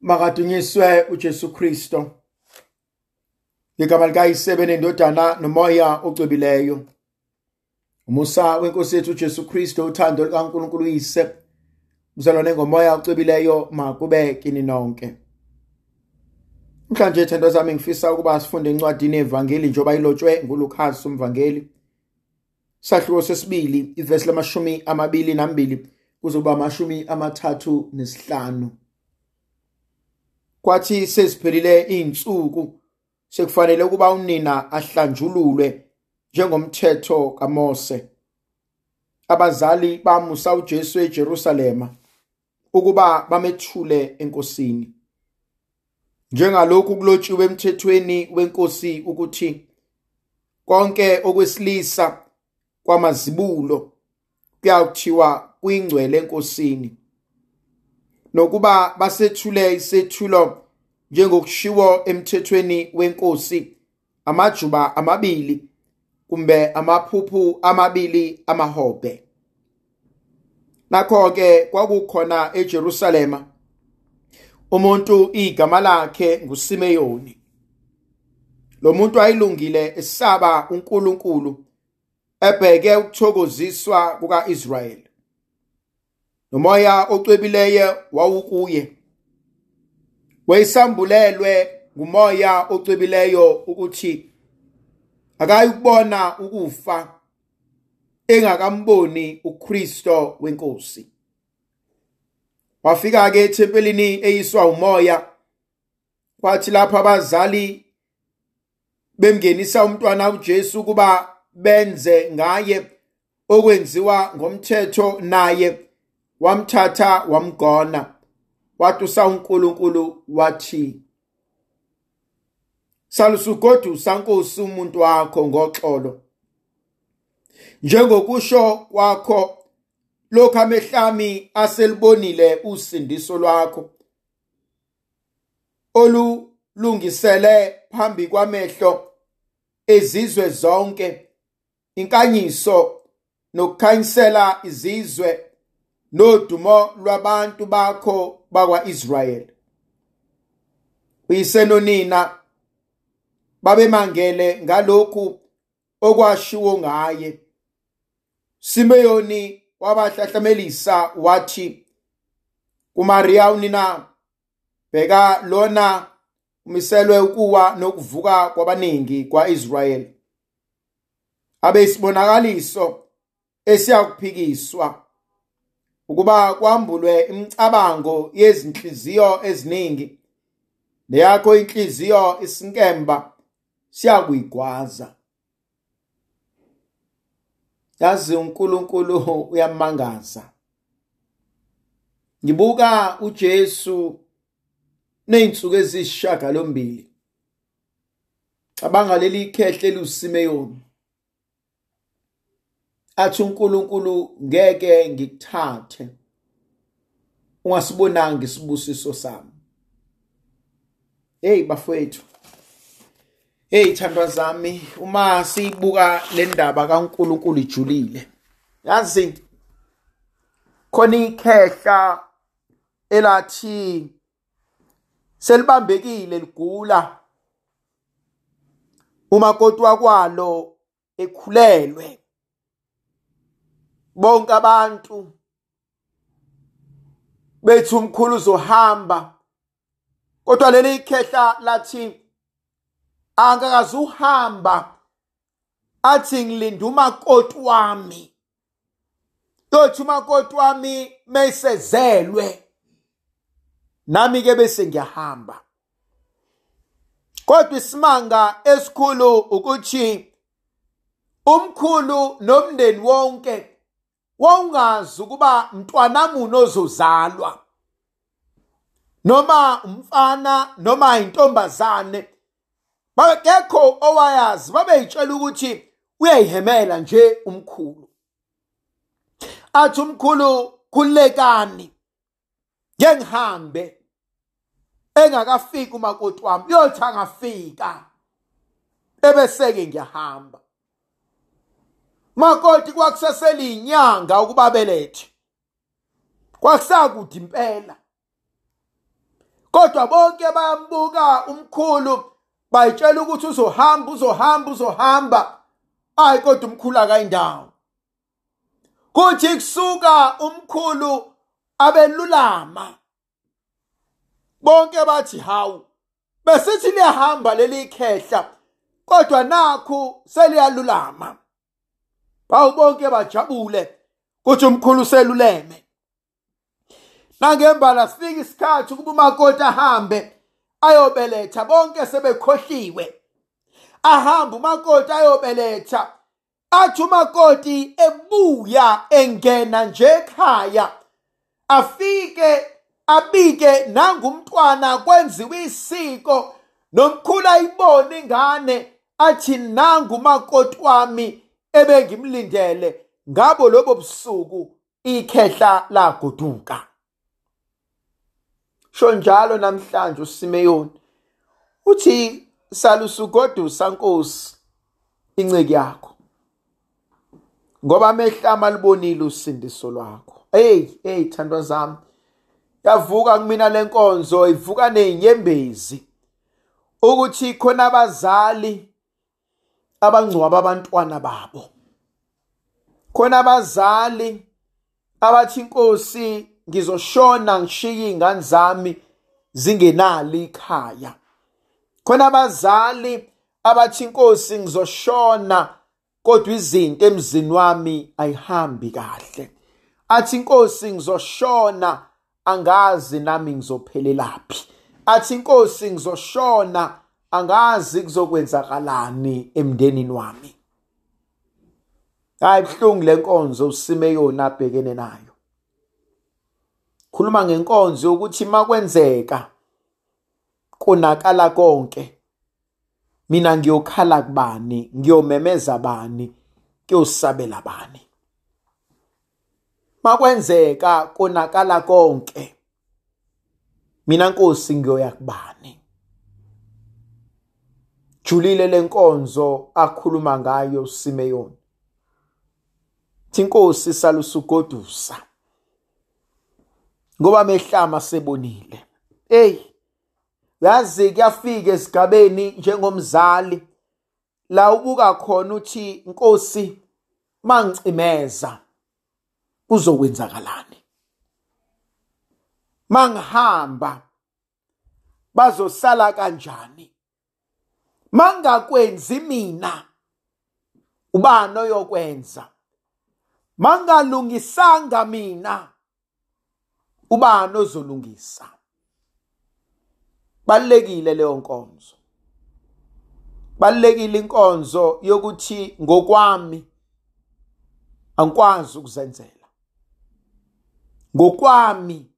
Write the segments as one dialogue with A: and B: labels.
A: Makadunyiswe uJesu Kristo. Ngegama likayisebe nendodana nomoya ocwebileyo. Umusa wenkosi yethu uJesu Kristo uthando likaNkulunkulu uyise. Uzalwane ngomoya ocwebileyo makube kini nonke. Mhlanje thando zami ngifisa ukuba sifunde incwadi nevangeli njoba ilotshwe nguLukas umvangeli. Sahluko sesibili ivesi lamashumi amabili nambili kuzoba amashumi amathathu nesihlanu. Kwathi seziphelile izinsuku sekufanele ukuba unina ahlanjululwe njengomthetho kaMose. Abazali bamusa uJesu eJerusalema ukuba bamethule enkosini. Njengalokhu kulotshiwe emthethweni wenkosi ukuthi konke okwesilisa kwamazibulo kuyathiwa kuyingcwele enkosini. Nokuba basethule isethulo njengokushiwo emthethweni wenkosi amajuba amabili kumbe amaphuphu amabili amahobhe nakho ke kwakukhona eJerusalema umuntu igama lakhe nguSimeyoni. Lo muntu ayilungile esaba uNkulunkulu ebheke ukuthokoziswa kukaIsrayeli. Nomoya ocwebileyo wawukuye wayisambulelwe ngumoya ocwebileyo ukuthi akayikubona ukufa engakamboni uKristo wenkosi. Wafika ke ethempelini eyiswa umoya kwathi lapha abazali bemngenisa umntwana uJesu kuba benze ngaye okwenziwa ngomthetho naye. Wamthatha wamgona. Watusa uNkulunkulu wathi salusugodu sankosi umuntu wakho ngoxolo. Njengokusho kwakho lokhu amehlami aselibonile usindiso lwakho olulungisele phambi kwamehlo ezizwe zonke inkanyiso nokukhanyisela izizwe nodumo lwabantu bakho bakwaIsrayeli. Uyisenonina babemangele ngalokhu okwashiwo ngaye. Simeyoni wabahlahlamelisa wathi kuMaria unina bheka lona umiselwe ukuwa nokuvuka kwabaningi kwaIsrayeli. Abe isibonakaliso esiyakuphikiswa. Ukuba kwambulwe imicabango yezinhliziyo eziningi. Neyakho inhliziyo isinkemba siyakuyigwaza. Yazi uNkulunkulu uyamangaza. Ngibuka uJesu nezinsuku ezisishagalombili cabanga leli khehle luSimeyoni athi uNkulunkulu ngeke ngikuthathe. Ungasibonanga isibusiso sami. Hey bafowethu. Hey thandwa zami uma sibuka le ndaba kaNkulunkulu ijulile. Yazi khona ikhehla elathi selibambekile ligula. Umakoti wakwalo ekhulelwe. Bonke abantu bethi umkhulu uzohamba. Kodwa leli ikhehla lathi angakaze uhamba athi ngilinda umakoti wami. Tothi umakoti wami mesezelwe nami ke bese ngiyahamba. Kodwa isimanga esikhulu ukuthi umkhulu nomndeni wonke wawungazi ukuba mntwanamuni ozozalwa noma umfana noma intombazane. Bakekho owayazi babeyitshela ukuthi uyayihemela nje umkhulu. Athi umkhulu khulekani ngeke ngihambe engakafiki umakoti wami. Uyothi angafika. Ebese-ke ngiyahamba. Makoti kwakusaseliyinyanga ukuba belethe. Kwakusakude impela. Kodwa bonke bayambuka umkhulu bayitshela ukuthi uzohamba uzohamba uzohamba. Hayi kodwa umkhulu akayindawo. Kuthi kusuka umkhulu abelulama bonke bathi hawu besithi liyahamba leli khehla kodwa nakhu seliyalulama. Bawu bonke bajabule kuthi umkhulu seluleme nangembala sifika isikhathi ukuba umakoti ahambe ayobeletha bonke sebekhohliwe. Ahamba umakoti ayobeletha athi umakoti ebuya engena nje ekhaya afike abike nangumntwana kwenziwe isiko nomkhulu ayibone ingane athi nangu umakoti wami. Ebengimlindele ngabo lobo busuku ikhehla lagoduka. Sho njalo namhlanje uSimeyoni uthi salusugodusa Nkosi inceki yakho. Ngoba amehlama libonile usindiso lwakho. Hey hey thandwa zami yavuka kumina lenkonzo ivuka nezinyembezi ukuthi khona abazali abangcwaba abantwana babo. Khona abazali abathi inkosi ngizoshona ngishiye ingane zami zingenalo ikhaya. Khona abazali abathi inkosi ngizoshona kodwa izinto emzini wami ayihambi kahle. Athi inkosi ngizoshona angazi nami ngizophelelaphi athi inkosi ngizoshona angazi kuzokwenzakalani emndenini wami. Hayi buhlungu lenkonzo uSimeyoni abhekene nayo. Khuluma ngenkonzo yokuthi makwenzeka konakala konke. Mina ngiyokhala kubani ngiyomemeza bani kuyosabela bani. Makwenzeka konakala konke. Mina Nkosi ngiyoya kubani? Julile lenkonzo akhuluma ngayo Simeon. Thinkosi salusugodusa. Ngoba mehlama sebonile. Hey yazi kuyafika esigabeni njengomzali la ubuka khona uthi inkosi mangicimeza kuzokwenzakalani? Mangihamba bazosala kanjani? Mangakwenzi mina ubani oyokwenza? Mangalungisanga mina ubani ozolungisa? Balekile leyo nkonzo. Balekile inkonzo yokuthi ngokwami angikwazi ukuzenzela. Ngokwami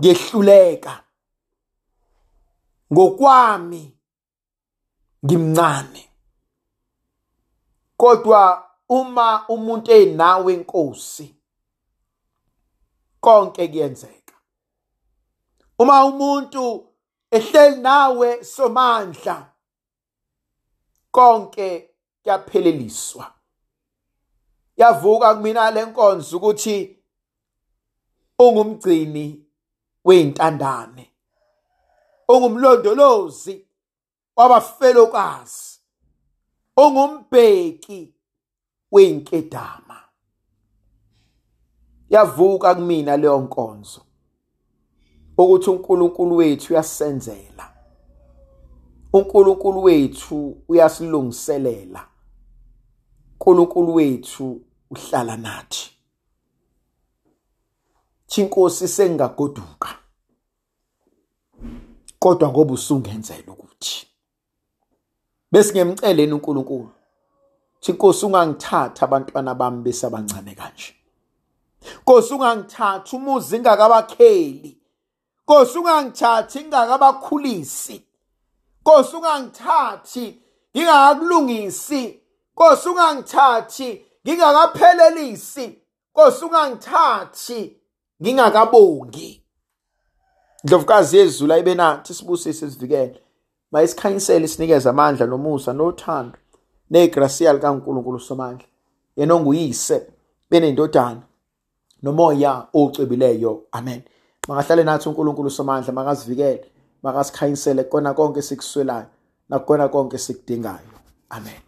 A: ngehluleka ngokwami ngimncane kodwa uma umuntu enawe inkosi konke kuyenzeka. Uma umuntu ehleli nawe somandla konke kuyapheleliswa. Yavuka kumina lenkonzo ukuthi ungumgcini weintandane ungumlondolozi wabafelokazi ungumbheki weinkedama yavuka kumina leyo nkonzo ukuthi uNkulunkulu wethu uyasenzela. uNkulunkulu wethu uyasilungiselela. uNkulunkulu wethu uhlala nathi. Thinkosi sengagoduka kodwa ngoba usungenzela ukuthi. Bese ngiyamceleni uNkulunkulu Thinkosi ungangithatha abantwana bami besabancane kanje. Nkosi ungangithatha umuzi ingakabakheli Nkosi ungangithathi ngingakabakhulisi Nkosi ungangithathi ngingakakulungisi Nkosi ungangithathi ngingakaphelelisi. Nkosi ungangithathi ngingakabongi. Ndlovukazi yezulu ayibe nathi sibusise sivikele mayisikhanyisele sinikeze amandla nomusa nothando negrasiya likaNkulunkulu somandla yena onguyise benendodana nomoya ocwebileyo. Amen. Mangahlale nathi uNkulunkulu somandla makasivikele makasikhanyisele kona konke sikuswelayo nakona konke sikudingayo amen.